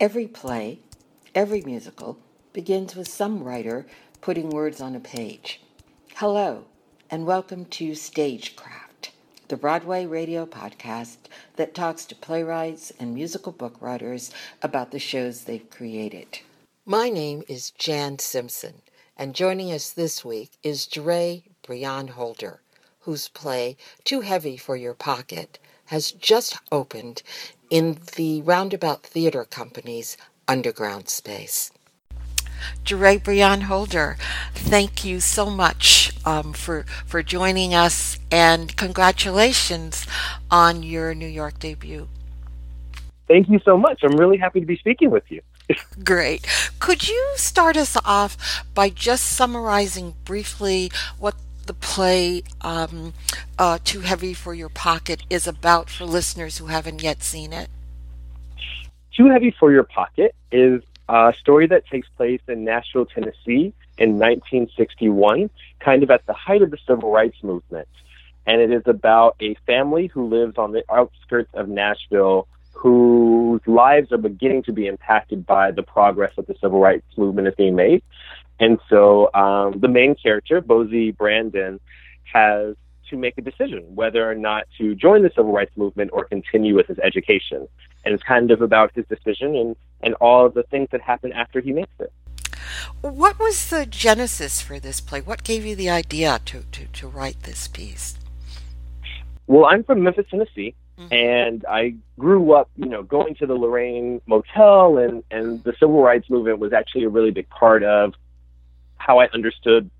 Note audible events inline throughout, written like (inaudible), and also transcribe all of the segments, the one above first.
Every play, every musical begins with some writer putting words on a page. Hello, and welcome to Stagecraft, the Broadway radio podcast that talks to playwrights and musical book writers about the shows they've created. My name is Jan Simpson, and joining us this week is Jireh Breon Holder, whose play, Too Heavy for Your Pocket, has just opened in the Roundabout Theater Company's underground space. Jireh Breon Holder, thank you so much um, for for joining us, and congratulations on your New York debut. Thank you so much. I'm really happy to be speaking with you. (laughs) Great. Could you start us off by just summarizing briefly what the play um, uh, Too Heavy for Your Pocket is about for listeners who haven't yet seen it? Too Heavy for Your Pocket is a story that takes place in Nashville, Tennessee in 1961, kind of at the height of the civil rights movement. And it is about a family who lives on the outskirts of Nashville whose lives are beginning to be impacted by the progress that the civil rights movement is being made. And so um, the main character, Bowzie Brandon, has to make a decision whether or not to join the civil rights movement or continue with his education. And it's kind of about his decision and, and all of the things that happen after he makes it. What was the genesis for this play? What gave you the idea to, to, to write this piece? Well, I'm from Memphis, Tennessee, mm-hmm. and I grew up, you know, going to the Lorraine Motel, and, and the civil rights movement was actually a really big part of how I understood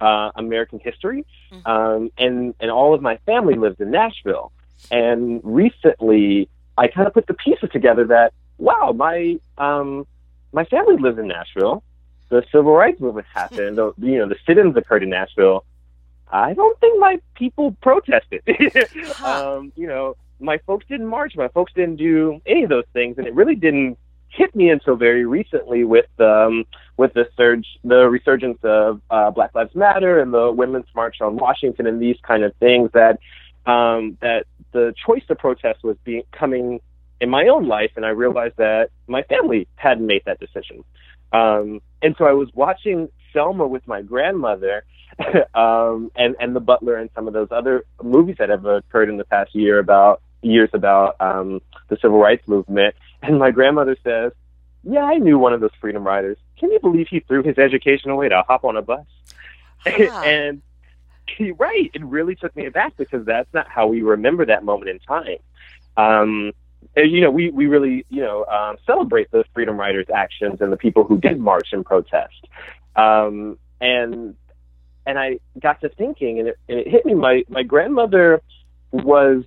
uh, American history. Mm-hmm. Um, and, and all of my family lived in Nashville. And recently, I kind of put the pieces together that, wow, my, um, my family lives in Nashville. The civil rights movement (laughs) happened. the, you know, the sit-ins occurred in Nashville. I don't think my people protested. (laughs) um, you know, my folks didn't march. My folks didn't do any of those things, and it really didn't hit me until very recently with um, with the surge, the resurgence of uh, Black Lives Matter and the Women's March on Washington and these kind of things that um, that the choice to protest was being coming in my own life, and I realized that my family hadn't made that decision. Um, and so I was watching Selma with my grandmother, (laughs) um, and and The Butler and some of those other movies that have occurred in the past year about years about um, the civil rights movement. And my grandmother says, "Yeah, I knew one of those freedom riders. Can you believe he threw his education away to hop on a bus?" (laughs) Huh. and he, right, it really took me aback because that's not how we remember that moment in time. Um, and, you know, we, we really, you know, um, celebrate the freedom riders' actions and the people who did march and protest. Um, and and I got to thinking, and it, and it hit me. My my grandmother was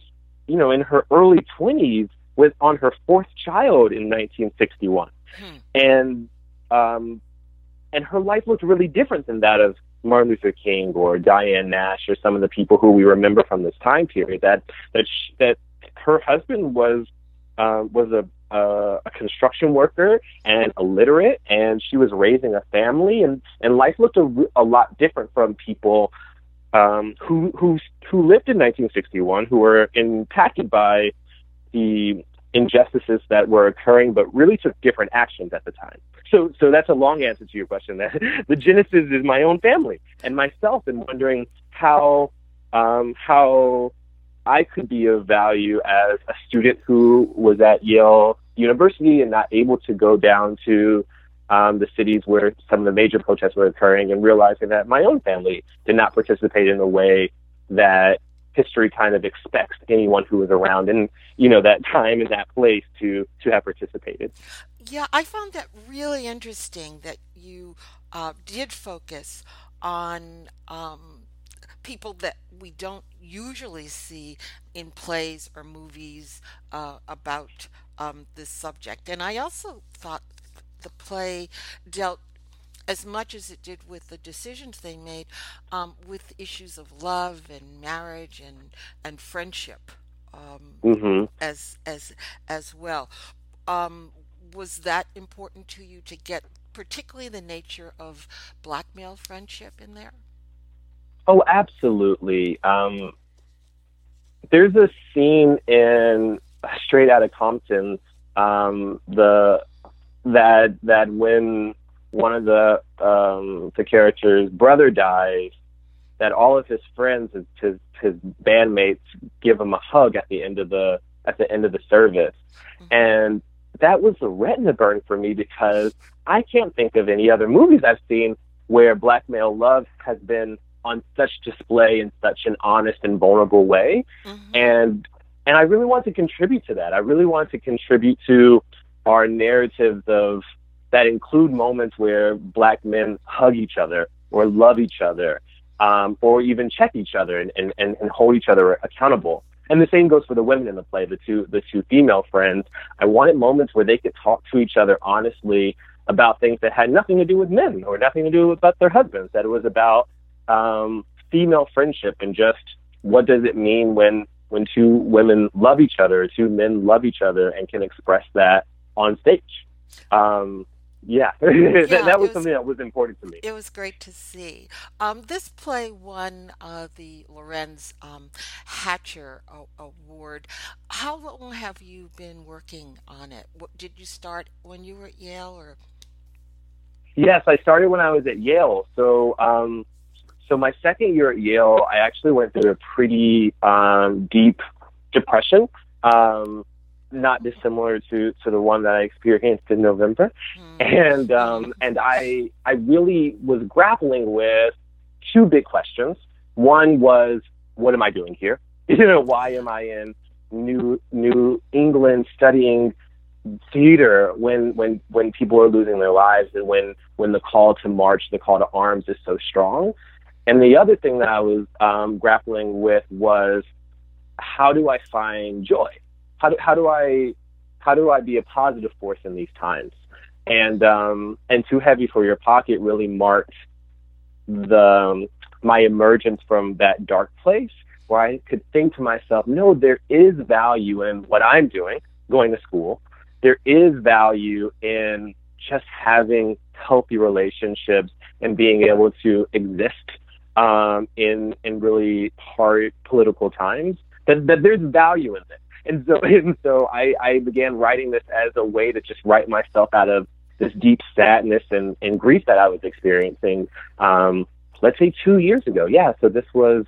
you know, in her early 20s with on her fourth child in 1961. Hmm. And um, and her life looked really different than that of Martin Luther King or Diane Nash or some of the people who we remember from this time period. That that sh- that her husband was uh, was a uh, a construction worker and illiterate, and she was raising a family, and and life looked a, a lot different from people um, who who who lived in 1961, who were impacted by the injustices that were occurring, but really took different actions at the time. So, so that's a long answer to your question. That (laughs) the genesis is my own family and myself, and wondering how um, how I could be of value as a student who was at Yale University and not able to go down to um, the cities where some of the major protests were occurring and realizing that my own family did not participate in a way that history kind of expects anyone who was around in you know that time and that place to to have participated. Yeah i found that really interesting that you uh, did focus on um, people that we don't usually see in plays or movies uh, about um, this subject. And i also thought the play dealt as much as it did with the decisions they made, um, with issues of love and marriage and and friendship, um, mm-hmm. as as as well. Um, was that important to you to get, particularly the nature of black male friendship in there? Oh, absolutely. Um, there's a scene in Straight Outta Compton. Um, the that that when one of the um, the character's brother dies, that all of his friends, his, his his bandmates, give him a hug at the end of the at the end of the service, mm-hmm. and that was a retina burn for me because I can't think of any other movies I've seen where black male love has been on such display in such an honest and vulnerable way, mm-hmm. and and I really want to contribute to that. I really want to contribute to our narratives of that include moments where black men hug each other or love each other um, or even check each other and, and, and hold each other accountable. And the same goes for the women in the play, the two the two female friends. I wanted moments where they could talk to each other honestly about things that had nothing to do with men or nothing to do with their husbands. That it was about um, female friendship and just what does it mean when when two women love each other, two men love each other, and can express that on stage. Um, yeah, (laughs) yeah that, that was, was, something that was important to me. It was great to see. Um, this play won uh, the Lorenz um, Hatcher Award. How long have you been working on it? What, did you start when you were at Yale, or? Yes, I started when I was at Yale. So, um, so my second year at Yale, I actually went through a pretty um, deep depression. Um, not dissimilar to to the one that I experienced in November, mm. and um, and I I really was grappling with two big questions. One was, what am I doing here? (laughs) You know, why am I in New New England studying theater when when when people are losing their lives and when when the call to march, the call to arms is so strong? And the other thing that I was um, grappling with was, how do I find joy? How do, I how do I be a positive force in these times? And um, and too heavy for your pocket really marked the um, my emergence from that dark place where I could think to myself, no, there is value in what I'm doing, going to school. There is value in just having healthy relationships and being able to exist um, in in really hard political times. That, that there's value in this and so (laughs) and so I, I began writing this as a way to just write myself out of this deep sadness and, and grief that I was experiencing. Um, let's say two years ago. Yeah. So this was.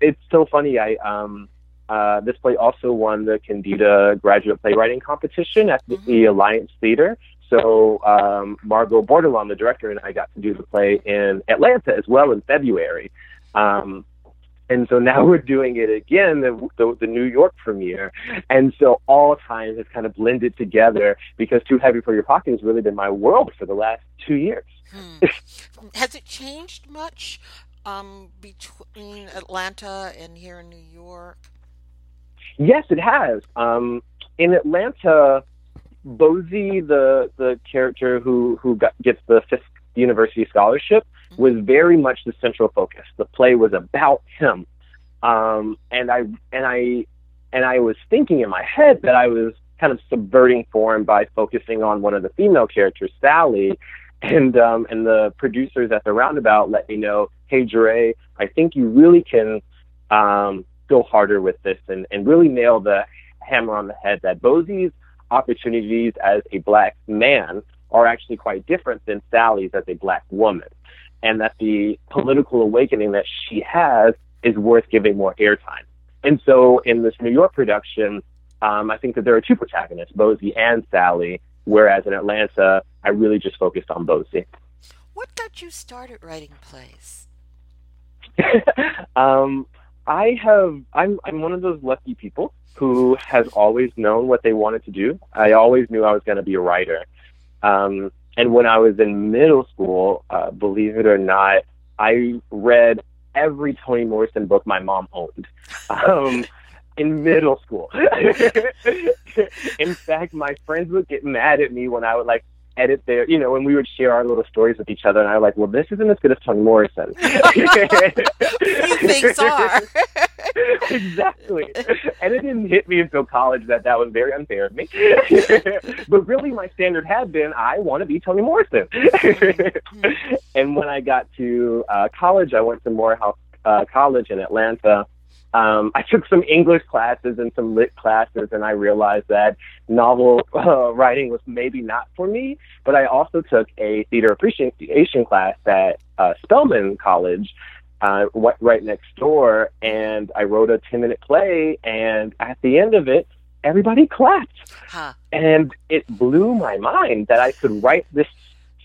It's so funny. I um, uh, this play also won the Kendeda Graduate Playwriting Competition at the, mm-hmm. the Alliance Theater. So um, Margot Bordelon, the director, and I got to do the play in Atlanta as well in February. Um, and so now (laughs) we're doing it again, the, the, the New York premiere. And so all time has kind of blended together because Too Heavy for Your Pocket has really been my world for the last two years. Hmm. (laughs) has it changed much um, between Atlanta and here in New York? Yes, it has. Um, in Atlanta, Bowzie, the the character who who got, gets the Fisk University scholarship, was very much the central focus. The play was about him, um, and I and I and I was thinking in my head that I was kind of subverting form by focusing on one of the female characters, Sally, and um, and the producers at the Roundabout let me know, hey, Jireh, I think you really can um, go harder with this and and really nail the hammer on the head that Bowzie's opportunities as a black man are actually quite different than Sally's as a black woman and that the political awakening that she has is worth giving more airtime. And so in this New York production, um, I think that there are two protagonists, Bowzie and Sally, whereas in Atlanta, I really just focused on Bowzie. What got you started writing plays? (laughs) um, I have, I'm, I'm one of those lucky people who has always known what they wanted to do. I always knew I was going to be a writer. Um, and when I was in middle school, uh, believe it or not, I read every Toni Morrison book my mom owned. Um, in middle school. (laughs) in fact, my friends would get mad at me when I would like edit their, you know, when we would share our little stories with each other, and I was like, well, this isn't as good as Toni Morrison. (laughs) Few things are. (laughs) (laughs) exactly. And it didn't hit me until college that that was very unfair of me. (laughs) but really, my standard had been, I want to be Toni Morrison. (laughs) and when I got to uh, college, I went to Morehouse uh, College in Atlanta. um, I took some English classes and some lit classes, and I realized that novel uh, writing was maybe not for me. But I also took a theater appreciation class at uh, Spelman College, uh, right next door, and I wrote a 10 minute play. And at the end of it, everybody clapped. Huh. And it blew my mind that I could write this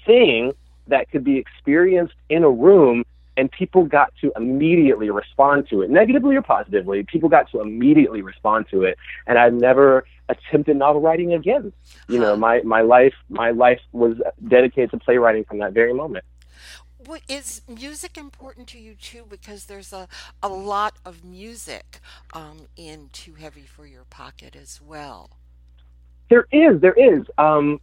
thing that could be experienced in a room and people got to immediately respond to it, negatively or positively. People got to immediately respond to it, and I never attempted novel writing again. You know, my my life my life was dedicated to playwriting from that very moment. Is music important to you too? Because there's a, a lot of music um, in Too Heavy for Your Pocket as well. There is, there is. Um,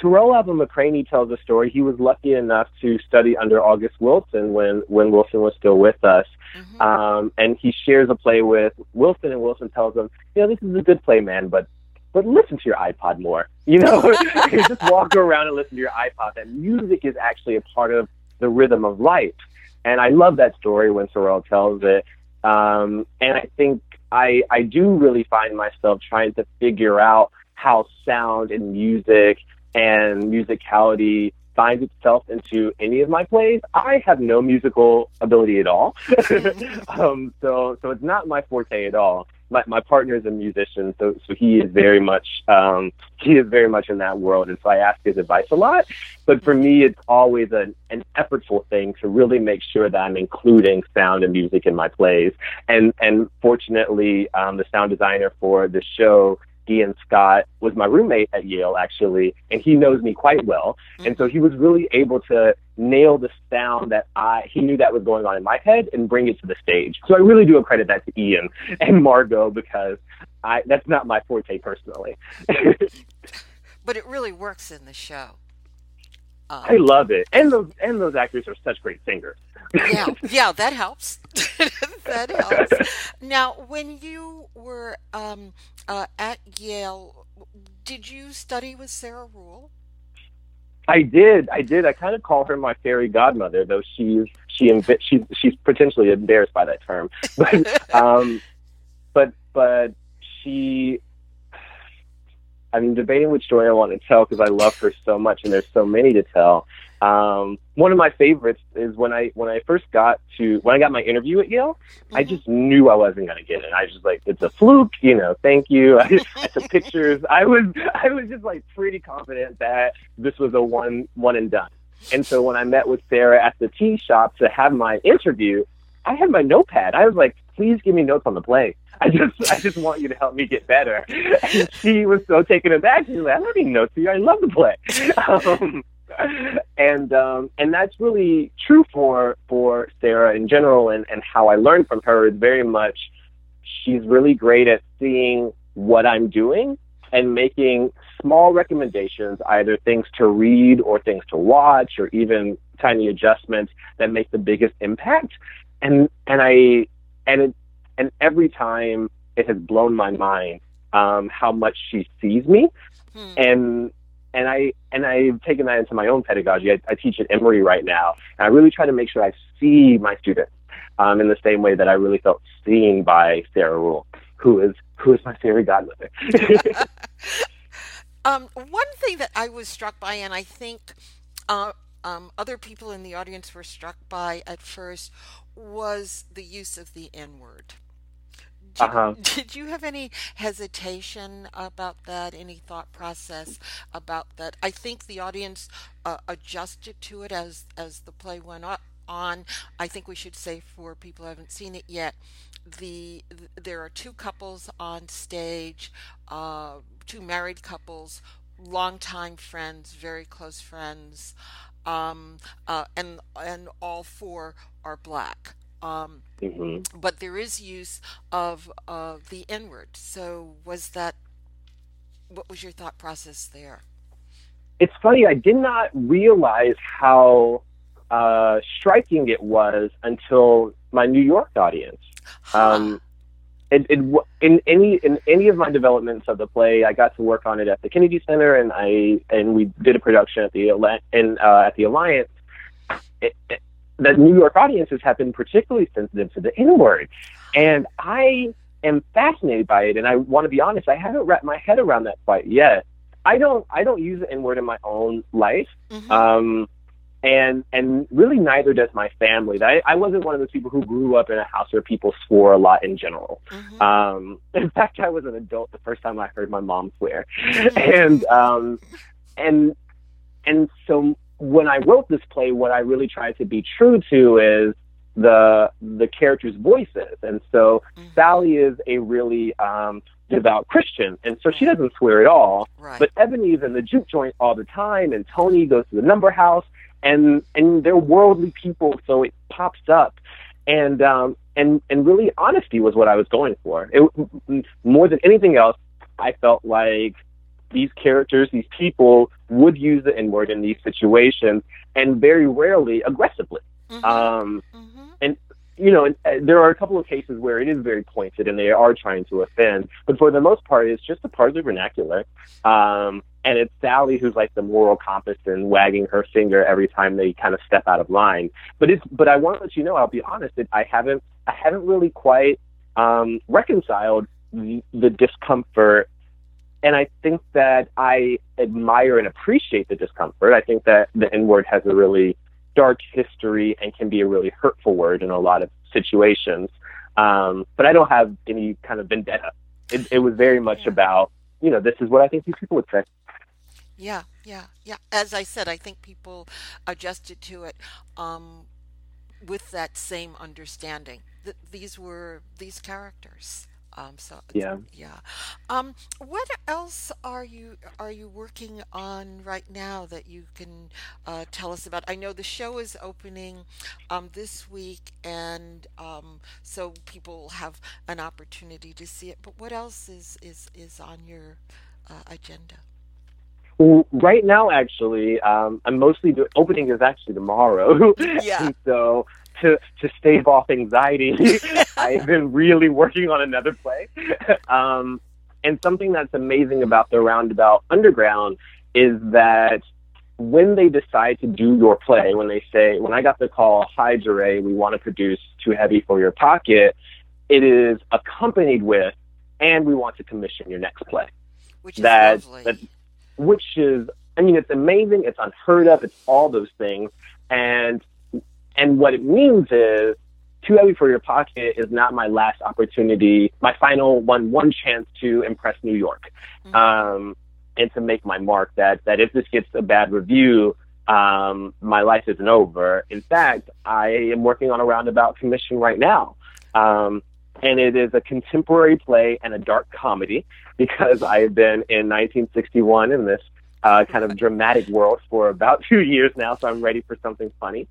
Tarell Alvin McCraney tells a story. He was lucky enough to study under August Wilson when, when Wilson was still with us. Mm-hmm. Um, and he shares a play with Wilson, and Wilson tells him, you know, this is a good play, man, but but listen to your iPod more. You know, (laughs) just walk around and listen to your iPod. That music is actually a part of the rhythm of life. And I love that story when Tarell tells it. Um, and I think I I do really find myself trying to figure out how sound and music and musicality finds itself into any of my plays. I have no musical ability at all, (laughs) (laughs) um, so so it's not my forte at all. My my partner is a musician, so so he is very (laughs) much um, he is very much in that world, and so I ask his advice a lot. But for me, it's always an an effortful thing to really make sure that I'm including sound and music in my plays. And and fortunately, um, the sound designer for the show Ian Scott was my roommate at Yale, actually, and he knows me quite well. Mm-hmm. And so he was really able to nail the sound that I he knew that was going on in my head and bring it to the stage. So I really do credit that to Ian (laughs) and Margot because I that's not my forte personally. (laughs) but it really works in the show. Um, I love it, and those and those actors are such great singers. yeah, (laughs) yeah, that helps. that helps. Now, when you were um, uh, at Yale, did you study with Sarah Ruhl? I did. I did. I kind of call her my fairy godmother, though she's she she's she's potentially embarrassed by that term. (laughs) But um, but but she I'm debating which story I want to tell because I love her so much, and there's so many to tell. Um, one of my favorites is when I when I first got to when I got my interview at Yale, mm-hmm. I just knew I wasn't going to get it. I was just like, it's a fluke, you know. Thank you. I, (laughs) I took pictures. I was I was just like pretty confident that this was a one one and done. And so when I met with Sarah at the tea shop to have my interview, I had my notepad. I was like, please give me notes on the play. (laughs) I just I just want you to help me get better. (laughs) And she was so taken aback. She's like, I don't need notes for you. I love the play. (laughs) Um, and um, and that's really true for for Sarah in general, and and how I learned from her is very much she's really great at seeing what I'm doing and making small recommendations, either things to read or things to watch, or even tiny adjustments that make the biggest impact. And and I and it, and every time it has blown my mind um, how much she sees me, hmm. and and I and I've taken that into my own pedagogy. I, I, teach at Emory right now, and I really try to make sure I see my students um, in the same way that I really felt seen by Sarah Ruhl, who is who is my fairy godmother. (laughs) um, one thing that I was struck by, and I think uh, um, other people in the audience were struck by at first, was the use of the N word. Did, uh-huh. did you have any hesitation about that? Any thought process about that? I think the audience uh, adjusted to it as as the play went on. I think we should say for people who haven't seen it yet, the, the there are two couples on stage, uh, two married couples, longtime friends, very close friends, um, uh, and and all four are black. Um, mm-hmm. But there is use of uh, the N word. So, was that what was your thought process there? It's funny. I did not realize how uh, striking it was until my New York audience. Um, it, it, in any in any of my developments of the play, I got to work on it at the Kennedy Center, and I and we did a production at the in uh, at the Alliance. It, it, the New York audiences have been particularly sensitive to the N word. And I am fascinated by it, and I want to be honest. I haven't wrapped my head around that quite yet. I don't. I don't use the N word in my own life. Mm-hmm. Um, and and really neither does my family. I, I wasn't one of those people who grew up in a house where people swore a lot in general. Mm-hmm. Um, (laughs) in fact, I was an adult the first time I heard my mom swear, mm-hmm. (laughs) and um, and and so when I wrote this play, what I really tried to be true to is the the characters' voices, and so mm-hmm. Sally is a really um, devout Christian, and so she doesn't swear at all. Right. But Ebony's in the juke joint all the time, and Tony goes to the number house, and and they're worldly people, so it pops up, and um, and and really honesty was what I was going for. It, more than anything else, I felt like these characters, these people would use the N word in these situations, and very rarely aggressively. Mm-hmm. Um, mm-hmm. You know, uh, there are a couple of cases where it is very pointed and they are trying to offend, but for the most part, it's just a part of the vernacular. Um, and it's Sally who's like the moral compass and wagging her finger every time they kind of step out of line. But it's, but I want to let you know, I'll be honest, that I haven't, I haven't really quite um, reconciled the, the discomfort. And I think that I admire and appreciate the discomfort. I think that the N word has a really dark history and can be a really hurtful word in a lot of situations. Um, but I don't have any kind of vendetta. It, it was very much yeah. about, you know, this is what I think these people would say. Yeah, yeah, yeah. As I said, I think people adjusted to it um, with that same understanding. That these were these characters. Um, so yeah, yeah. Um, what else are you are you working on right now that you can uh, tell us about? I know the show is opening um, this week, and um, so people have an opportunity to see it. But what else is is is on your uh, agenda? Well, right now, actually, um, I'm mostly doing opening is actually tomorrow. (laughs) Yeah. so to to stave off anxiety, (laughs) I've been really working on another play. (laughs) Um, and something that's amazing about the Roundabout Underground is that when they decide to do your play, when they say, when I got the call, hi, Jireh, we want to produce Too Heavy for Your Pocket, it is accompanied with, and we want to commission your next play. Which is lovely. That, which is, I mean, it's amazing, it's unheard of, it's all those things. And and what it means is too heavy for your pocket is not my last opportunity, my final one, one chance to impress New York, mm-hmm. um, and to make my mark. That that if this gets a bad review, um, my life isn't over. In fact, I am working on a roundabout commission right now. Um, and it is a contemporary play and a dark comedy because I have been in 1961 in this uh, kind of dramatic world for about (laughs) two years now, so I'm ready for something funny.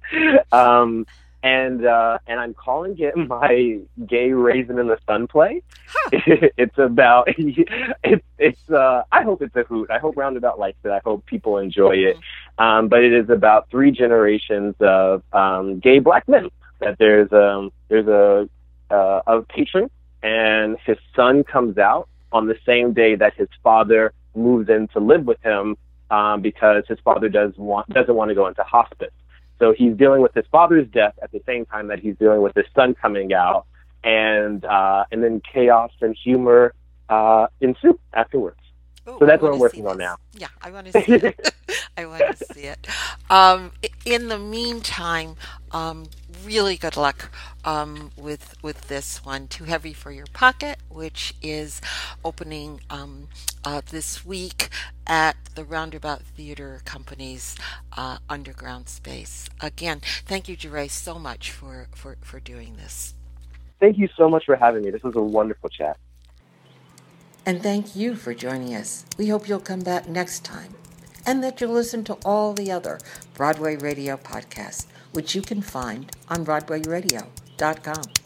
Um, and uh, and I'm calling it (laughs) my gay raisin in the sun play. Huh. (laughs) it's about it's it's uh, I hope it's a hoot. I hope Roundabout likes it. I hope people enjoy it. Um, but it is about three generations of um, gay black men. That there's um there's a uh, a patron and his son comes out on the same day that his father moves in to live with him um, because his father does want doesn't want to go into hospice. So he's dealing with his father's death at the same time that he's dealing with his son coming out, and uh, and then chaos and humor uh, ensue afterwards. Ooh, so that's what I'm working on now. Yeah, I want to (laughs) see it. (laughs) I want to see it. Um, in the meantime, um, really good luck um, with with this one. Too heavy for your pocket, which is opening um, uh, this week at the Roundabout Theater Company's uh, underground space. Again, thank you, Jireh, so much for, for for doing this. Thank you so much for having me. This was a wonderful chat. And thank you for joining us. We hope you'll come back next time and that you'll listen to all the other Broadway Radio podcasts which you can find on BroadwayRadio.com.